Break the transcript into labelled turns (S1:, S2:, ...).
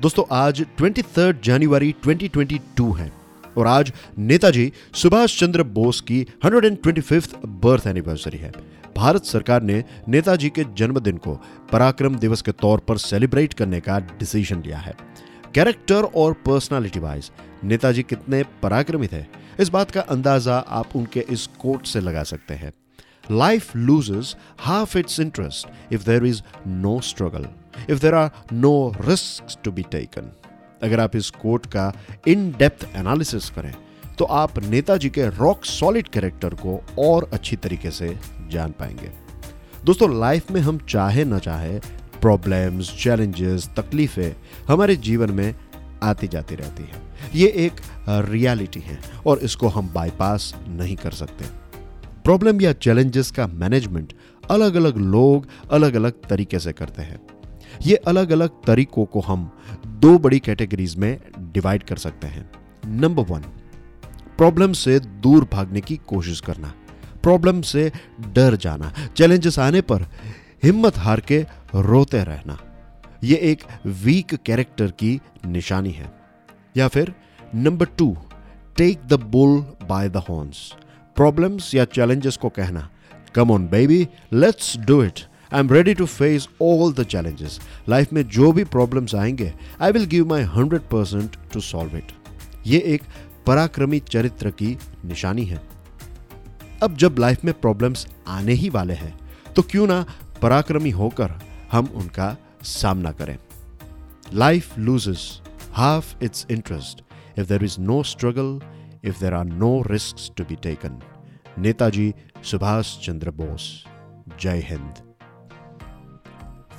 S1: दोस्तों, आज ट्वेंटी जनवरी 2022 है और आज नेताजी सुभाष चंद्र बोस की 125th बर्थ एनिवर्सरी है। भारत सरकार ने नेताजी के जन्मदिन को पराक्रम दिवस के तौर पर सेलिब्रेट करने का डिसीज़न लिया है। कैरेक्टर और पर्सनालिटी वाइज नेताजी कितने पराक्रमी थे, इस बात का अंदाज़ा आप उनके इस कोट से लगा सकते हैं। Life loses half its interest if there is no struggle if there are no risk to be taken अगर आप इस कोट का इन डेप्थ एनालिसिस करें तो आप नेताजी के रॉक सॉलिड कैरेक्टर को और अच्छी तरीके से जान पाएँगे। दोस्तों लाइफ में हम चाहे ना चाहे प्रॉब्लम्स चैलेंजेस तकलीफें हमारे जीवन में आती जाती रहती है। ये एक रियलिटी है और इसको हम बाईपास नहीं कर सकते। प्रॉब्लम या चैलेंजेस का मैनेजमेंट अलग अलग लोग अलग अलग तरीके से करते हैं। ये अलग अलग तरीकों को हम दो बड़ी कैटेगरीज में डिवाइड कर सकते हैं। नंबर वन प्रॉब्लम से दूर भागने की कोशिश करना। प्रॉब्लम से डर जाना। चैलेंजेस आने पर हिम्मत हार के रोते रहना। यह एक वीक कैरेक्टर की निशानी है। या फिर number two take the bull by the horns problems या चैलेंजेस को कहना। Come on baby let's do it I am ready to face all the challenges life में जो भी प्रॉब्लम्स आएँगे I will give my hundred percent to solve it ये एक पराक्रमी चरित्र की निशानी है अब जब लाइफ में प्रॉब्लम्स आने ही वाले हैं तो क्यों ना पराक्रमी होकर हम उनका सामना करें life loses half its interest if there is no struggle if there are no risk to be taken Netaji Subhash Chandra Bose जय Hind.